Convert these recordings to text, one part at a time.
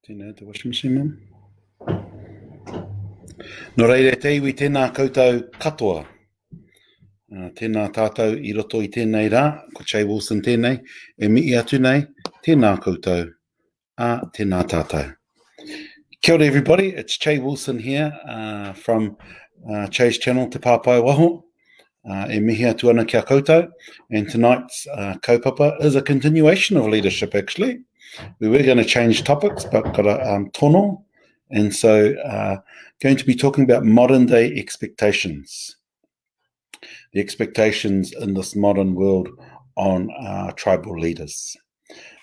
Tēnā te washing machine, mum. No reire te iwi tēnā koutou katoa. Uh, tēnā tātou i roto i tēnei rā, ko Jay Wilson tēnei, e mi atu nei, tēnā koutou, a tēnā tātou. Kia ora everybody, it's Jay Wilson here uh, from uh, Chase Channel Te Pāpai Waho. Uh, e mihi atu ana kia koutou, and tonight's uh, kaupapa is a continuation of leadership actually. We were going to change topics, but got a um, tono, and so uh, going to be talking about modern day expectations. The expectations in this modern world on uh, tribal leaders.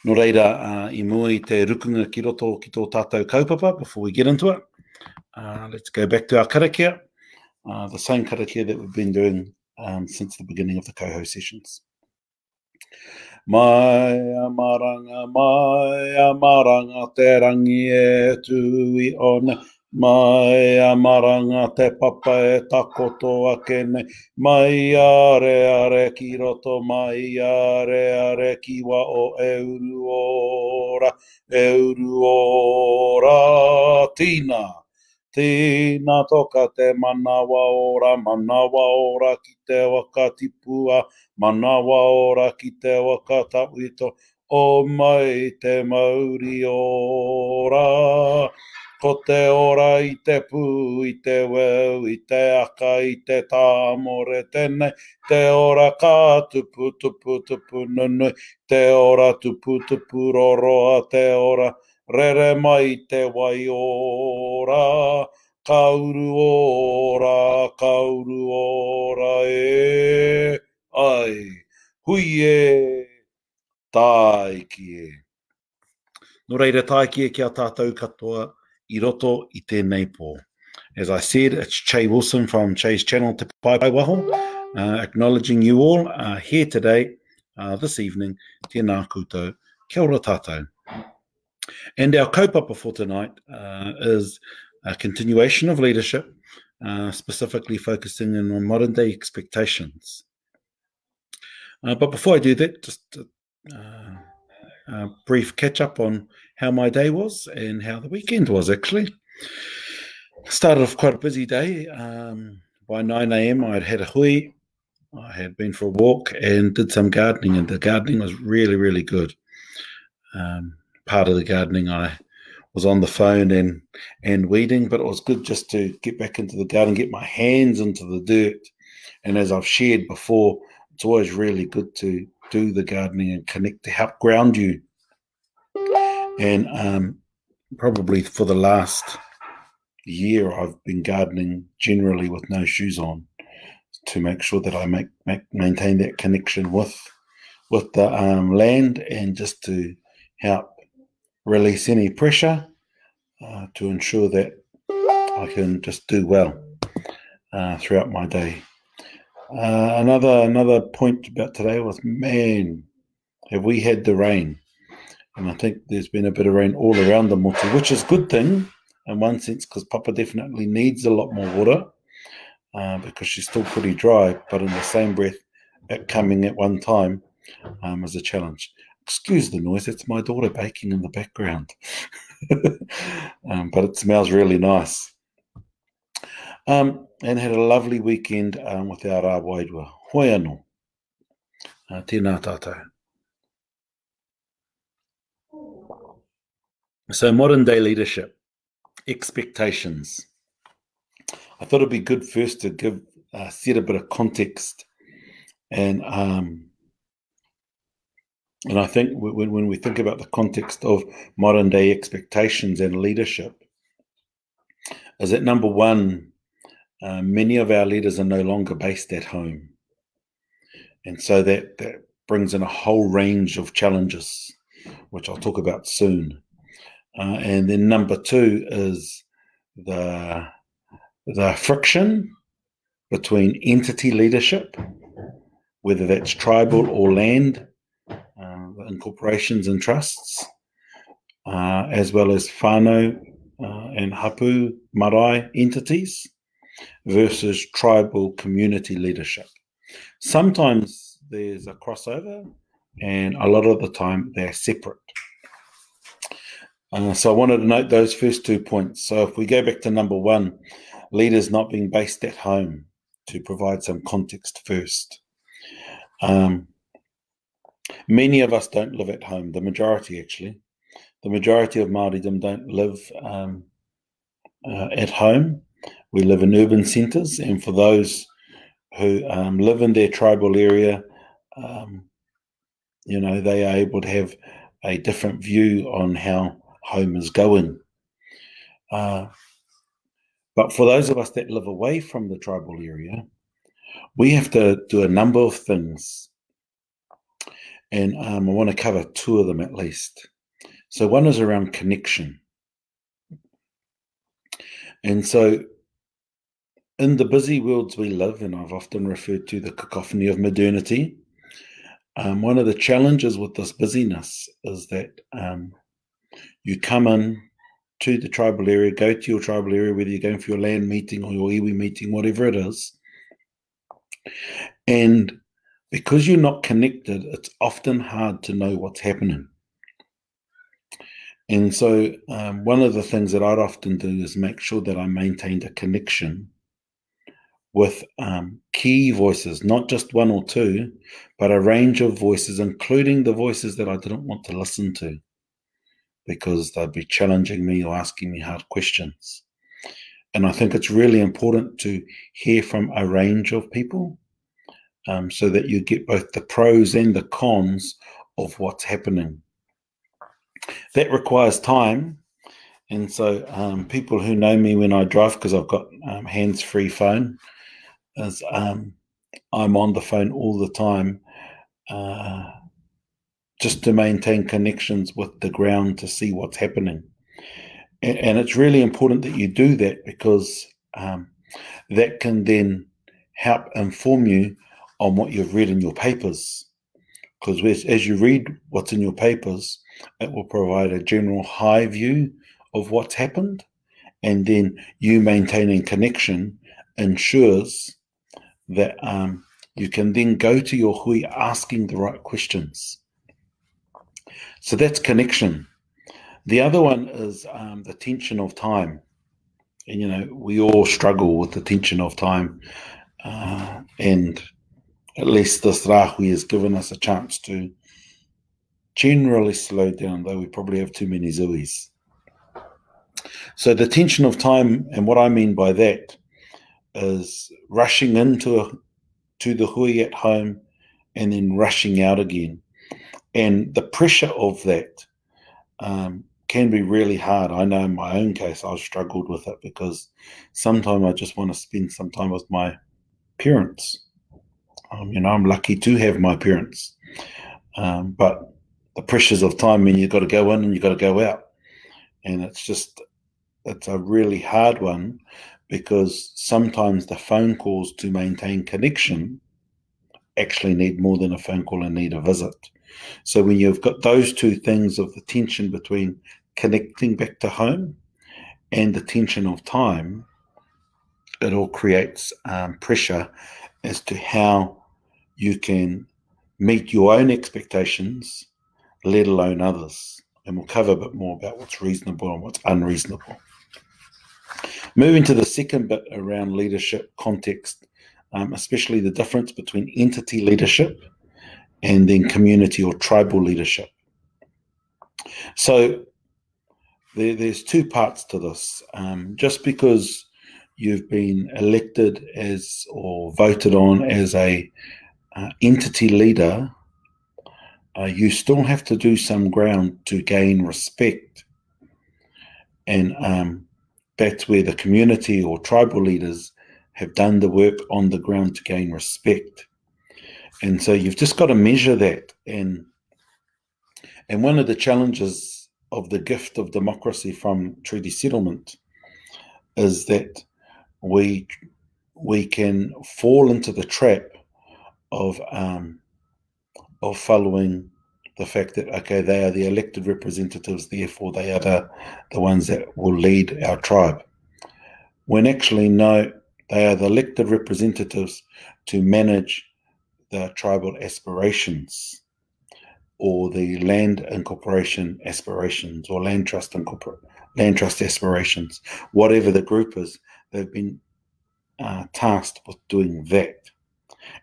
No reira, uh, i mua te rukunga ki roto ki tō tātou kaupapa before we get into it. Uh, let's go back to our karakia, uh, the same karakia that we've been doing um, since the beginning of the coho sessions. Mai amaranga, mai amaranga te rangi e tui ona. Mai amaranga te papa e takoto a kene. Mai are are ki roto, mai are are ki wa o e uru ora, e uru ora. Tina. Tēnā toka te manawa ora, manawa ora ki te waka tipua, manawa ora ki te waka tawito, o mai te mauri ora. Ko te ora i te pū, i te weu, i te aka, i te tāmore tēnei, te ora ka tupu, tupu, tupu, nunui, te ora tupu, tupu, roroa, te ora rere mai te wai ora, kauru ora, kauru ora e, ai, hui e, tai ki e. No reira tai ki e kia tātou katoa i roto i tēnei pō. As I said, it's Che Wilson from Che's channel Te Pai Waho, uh, acknowledging you all uh, here today, uh, this evening, tēnā koutou, kia ora tātou. And our kaupapa for tonight uh, is a continuation of leadership, uh, specifically focusing in on modern day expectations. Uh, but before I do that, just a, a brief catch up on how my day was and how the weekend was actually. Started off quite a busy day. Um, by 9 a.m., I had had a hui. I had been for a walk and did some gardening, and the gardening was really, really good. Um, part of the gardening I was on the phone and and weeding, but it was good just to get back into the garden, get my hands into the dirt. And as I've shared before, it's always really good to do the gardening and connect to help ground you. And um, probably for the last year, I've been gardening generally with no shoes on to make sure that I make, make maintain that connection with with the um, land and just to help release any pressure uh, to ensure that I can just do well uh, throughout my day. Uh, another another point about today was man, have we had the rain? And I think there's been a bit of rain all around the Motu, which is a good thing in one sense because Papa definitely needs a lot more water uh, because she's still pretty dry. But in the same breath, it coming at one time um, is a challenge excuse the noise, it's my daughter baking in the background. um, but it smells really nice. Um, and had a lovely weekend um, with our Rāwaidua. Hoi anō. Uh, tēnā tātou. So, modern day leadership, expectations. I thought it'd be good first to give uh, set a bit of context and um, and I think when, when we think about the context of modern day expectations and leadership, is that number one, uh, many of our leaders are no longer based at home. And so that, that brings in a whole range of challenges, which I'll talk about soon. Uh, and then number two is the, the friction between entity leadership, whether that's tribal or land, in corporations and trusts, uh, as well as whānau uh, and hapu marae entities versus tribal community leadership. Sometimes there's a crossover, and a lot of the time they're separate. Uh, so I wanted to note those first two points. So if we go back to number one, leaders not being based at home to provide some context first. Um, many of us don't live at home, the majority actually. The majority of Māoridom don't live um, uh, at home. We live in urban centres, and for those who um, live in their tribal area, um, you know, they are able to have a different view on how home is going. Uh, but for those of us that live away from the tribal area, we have to do a number of things. And um, I want to cover two of them at least. So, one is around connection. And so, in the busy worlds we live, and I've often referred to the cacophony of modernity, um, one of the challenges with this busyness is that um, you come in to the tribal area, go to your tribal area, whether you're going for your land meeting or your iwi meeting, whatever it is. And because you're not connected, it's often hard to know what's happening. And so, um, one of the things that I'd often do is make sure that I maintained a connection with um, key voices, not just one or two, but a range of voices, including the voices that I didn't want to listen to because they'd be challenging me or asking me hard questions. And I think it's really important to hear from a range of people um, so that you get both the pros and the cons of what's happening. That requires time. And so, um, people who know me when I drive, because I've got um, hands free phone, is um, I'm on the phone all the time. Uh, just to maintain connections with the ground to see what's happening. And, and it's really important that you do that because um, that can then help inform you on what you've read in your papers. Because as, you read what's in your papers, it will provide a general high view of what's happened. And then you maintaining connection ensures that um, you can then go to your hui asking the right questions. So that's connection. The other one is um, the tension of time. And, you know, we all struggle with the tension of time. Uh, and at least this Rahui has given us a chance to generally slow down, though we probably have too many zuis. So the tension of time, and what I mean by that is rushing into a, to the hui at home and then rushing out again. And the pressure of that um, can be really hard. I know in my own case, I've struggled with it because sometimes I just want to spend some time with my parents. Um, you know, I'm lucky to have my parents. Um, but the pressures of time mean you've got to go in and you've got to go out. And it's just, it's a really hard one because sometimes the phone calls to maintain connection actually need more than a phone call and need a visit. So when you've got those two things of the tension between connecting back to home and the tension of time, it all creates um, pressure as to how you can meet your own expectations, let alone others. And we'll cover a bit more about what's reasonable and what's unreasonable. Moving to the second bit around leadership context, um, especially the difference between entity leadership and then community or tribal leadership. So there, there's two parts to this. Um, just because you've been elected as or voted on as a uh, entity leader, uh, you still have to do some ground to gain respect. And um, that's where the community or tribal leaders have done the work on the ground to gain respect. And so you've just got to measure that. And and one of the challenges of the gift of democracy from treaty settlement is that we we can fall into the trap of um, of following the fact that okay they are the elected representatives therefore they are the, the ones that will lead our tribe. When actually no they are the elected representatives to manage the tribal aspirations or the land incorporation aspirations or land trust incorpor- land trust aspirations whatever the group is they've been uh, tasked with doing that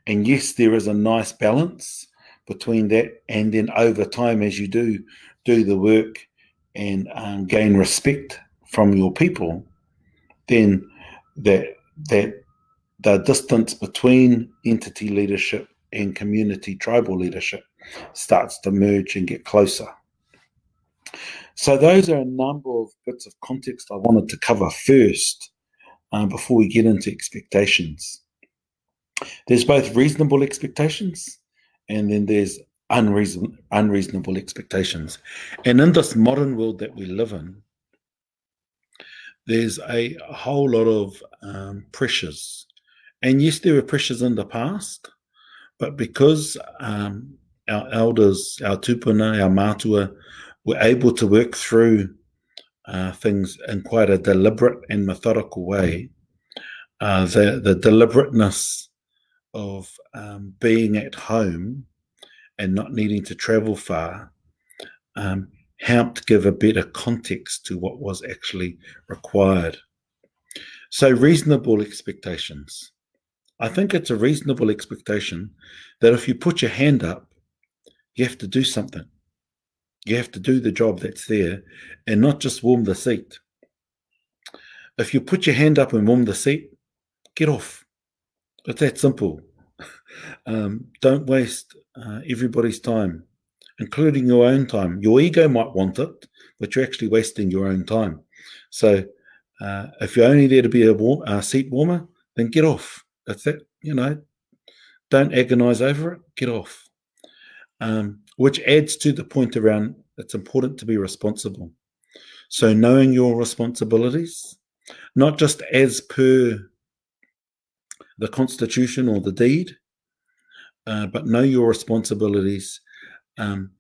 and yes there is a nice balance between that and then over time as you do do the work and um, gain respect from your people then that that the distance between entity leadership and community tribal leadership starts to merge and get closer. So those are a number of bits of context i wanted to cover first uh, before we get into expectations there's both reasonable expectations and then there's unreason, unreasonable expectations. And in this modern world that we live in, there's a whole lot of um, pressures. And yes, there were pressures in the past, but because um, our elders, our tupuna, our matua, were able to work through uh, things in quite a deliberate and methodical way, uh, the, the deliberateness of um, being at home and not needing to travel far um, helped give a better context to what was actually required. So, reasonable expectations. I think it's a reasonable expectation that if you put your hand up, you have to do something. You have to do the job that's there and not just warm the seat. If you put your hand up and warm the seat, get off. It's that simple. um, don't waste uh, everybody's time, including your own time. Your ego might want it, but you're actually wasting your own time. So uh, if you're only there to be a, warm, a seat warmer, then get off. That's it. You know, don't agonize over it. Get off. Um, which adds to the point around it's important to be responsible. So knowing your responsibilities, not just as per the constitution or the deed, uh, but know your responsibilities um,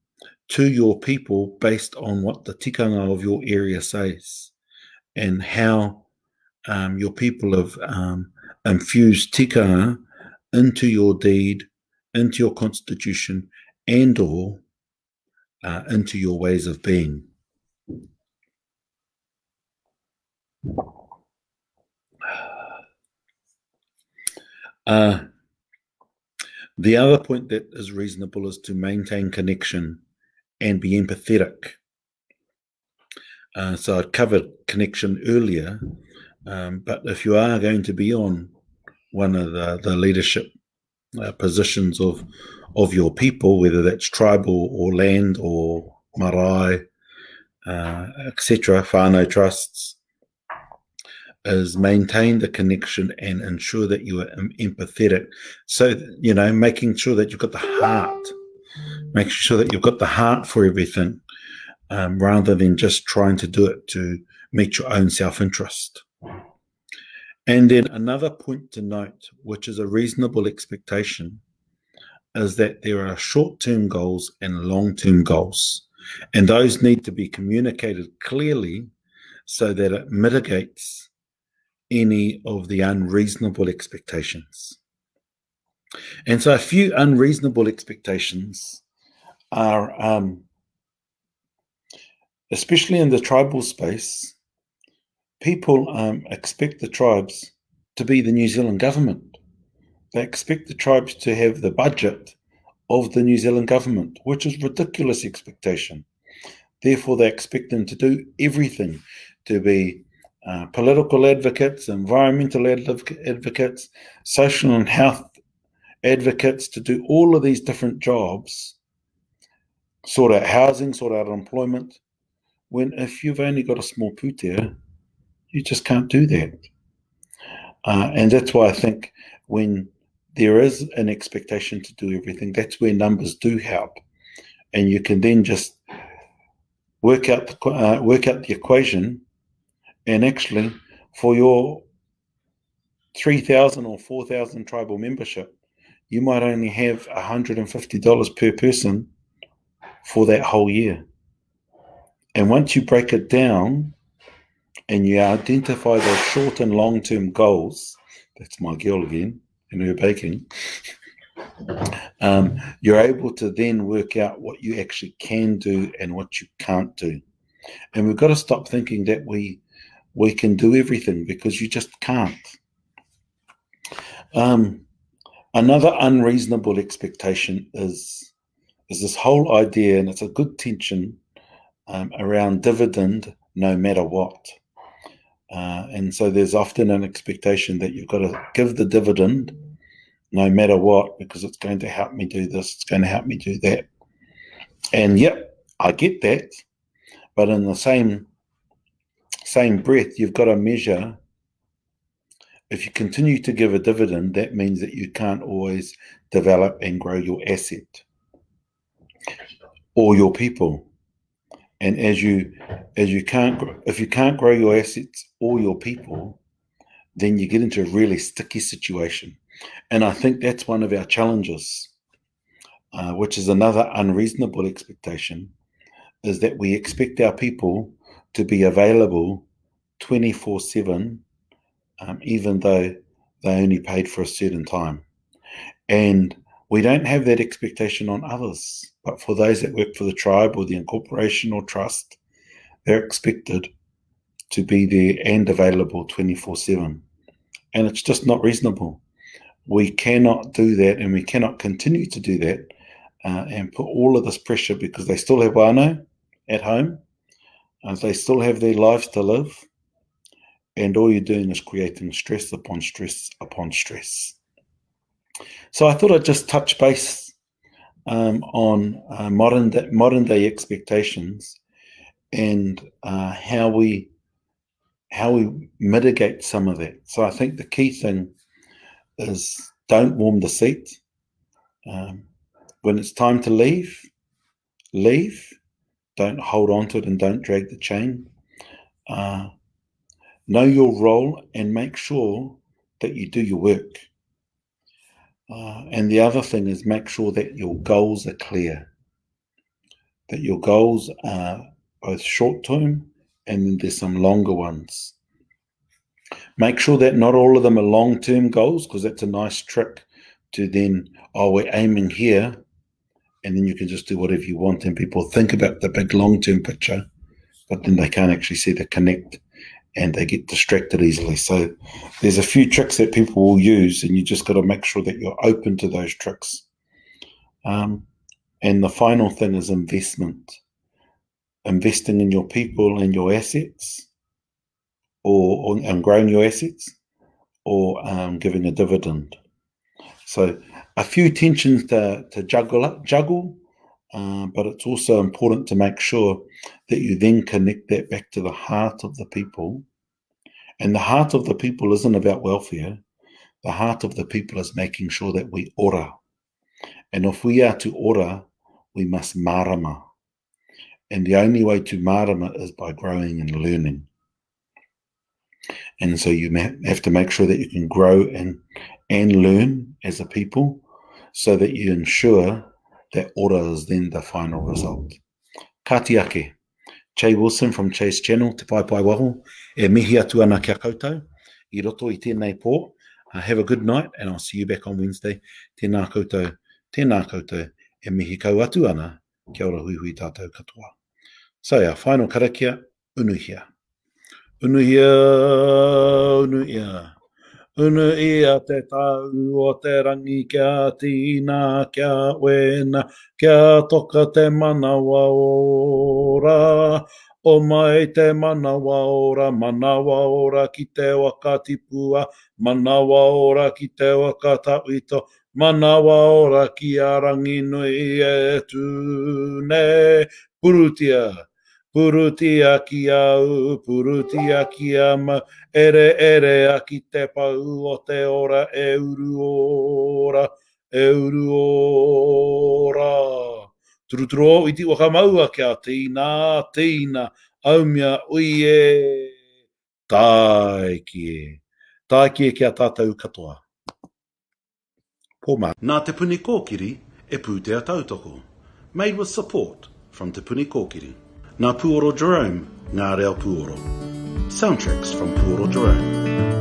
to your people based on what the tikanga of your area says and how um, your people have um, infused tikanga into your deed, into your constitution, and or uh, into your ways of being. Uh, the other point that is reasonable is to maintain connection and be empathetic. Uh, so I covered connection earlier, um, but if you are going to be on one of the, the leadership uh, positions of of your people, whether that's tribal or land or marae, uh, etc., whānau trusts, is maintain the connection and ensure that you are empathetic. So, you know, making sure that you've got the heart, making sure that you've got the heart for everything um, rather than just trying to do it to meet your own self interest. And then another point to note, which is a reasonable expectation, is that there are short term goals and long term goals. And those need to be communicated clearly so that it mitigates any of the unreasonable expectations. And so, a few unreasonable expectations are, um, especially in the tribal space, people um, expect the tribes to be the New Zealand government. They expect the tribes to have the budget of the New Zealand government, which is ridiculous expectation. Therefore, they expect them to do everything to be uh, political advocates, environmental advocates, social and health advocates to do all of these different jobs, sort out housing, sort out employment. When if you've only got a small pūtea, you just can't do that. Uh, and that's why I think when there is an expectation to do everything, that's where numbers do help. And you can then just work out the, uh, work out the equation and actually for your 3000 or 4000 tribal membership you might only have $150 per person for that whole year. And once you break it down and you identify those short and long term goals that's my girl again in her baking um, you're able to then work out what you actually can do and what you can't do. And we've got to stop thinking that we we can do everything because you just can't. Um, another unreasonable expectation is is this whole idea, and it's a good tension um, around dividend, no matter what. Uh, and so there's often an expectation that you've got to give the dividend no matter what because it's going to help me do this, it's going to help me do that. And yep, I get that. But in the same same breath, you've got to measure. If you continue to give a dividend, that means that you can't always develop and grow your asset or your people. And as you as you can't if you can't grow your assets or your people, then you get into a really sticky situation. And I think that's one of our challenges, uh, which is another unreasonable expectation, is that we expect our people to be available 24 um, 7, even though they only paid for a certain time. And we don't have that expectation on others, but for those that work for the tribe or the incorporation or trust, they're expected to be there and available 24 7. And it's just not reasonable. We cannot do that and we cannot continue to do that uh, and put all of this pressure because they still have whānau at home and they still have their lives to live. And all you're doing is creating stress upon stress upon stress. So I thought I'd just touch base um, on uh, modern day, modern day expectations and uh, how we how we mitigate some of that. So I think the key thing is don't warm the seat. Um, when it's time to leave, leave don't hold on to it and don't drag the chain. Uh, know your role and make sure that you do your work. Uh, and the other thing is make sure that your goals are clear, that your goals are both short term and then there's some longer ones. Make sure that not all of them are long term goals because that's a nice trick to then, oh, we're aiming here and then you can just do whatever you want. And people think about the big long term picture, but then they can't actually see the connect and they get distracted easily. So there's a few tricks that people will use, and you just got to make sure that you're open to those tricks. Um, and the final thing is investment investing in your people and your assets, or, or and growing your assets, or um, giving a dividend. So a few tensions to, to juggle, juggle uh, but it's also important to make sure that you then connect that back to the heart of the people. And the heart of the people isn't about welfare. The heart of the people is making sure that we order. And if we are to order, we must marama. And the only way to marama is by growing and learning. And so you have to make sure that you can grow and and learn as a people so that you ensure that order is then the final result. Katiake, Che Wilson from Chase Channel, Te Pai Pai Waho, e mihi atu ana kia koutou, i roto i tēnei pō. Uh, have a good night and I'll see you back on Wednesday. Tēnā koutou, tēnā koutou, e mihi kau atu ana, kia ora hui hui tātou katoa. So our final karakia, unuhia. Unuhia, unuhia. Unu ia te tau o te rangi kia tīna, kia wena, kia toka te manawa ora. O mai te manawa ora, manawa ora ki te waka tipua, manawa ora ki te waka tawito, manawa ora ki a rangi nui e tūne. Purutia, Purutia aki au, purutia aki ama, ere ere aki te pau o te ora e uru ora, e uru ora. Turuturo o iti waka maua kia tīna, tīna, aumia ui e. taiki e. E kia tātou katoa. Pōma. Nā te puni kōkiri e pūtea tautoko. Made with support from Te Puni Kōkiri. Nā Puoro Jerome, Puoro. Soundtracks from Puoro Jerome.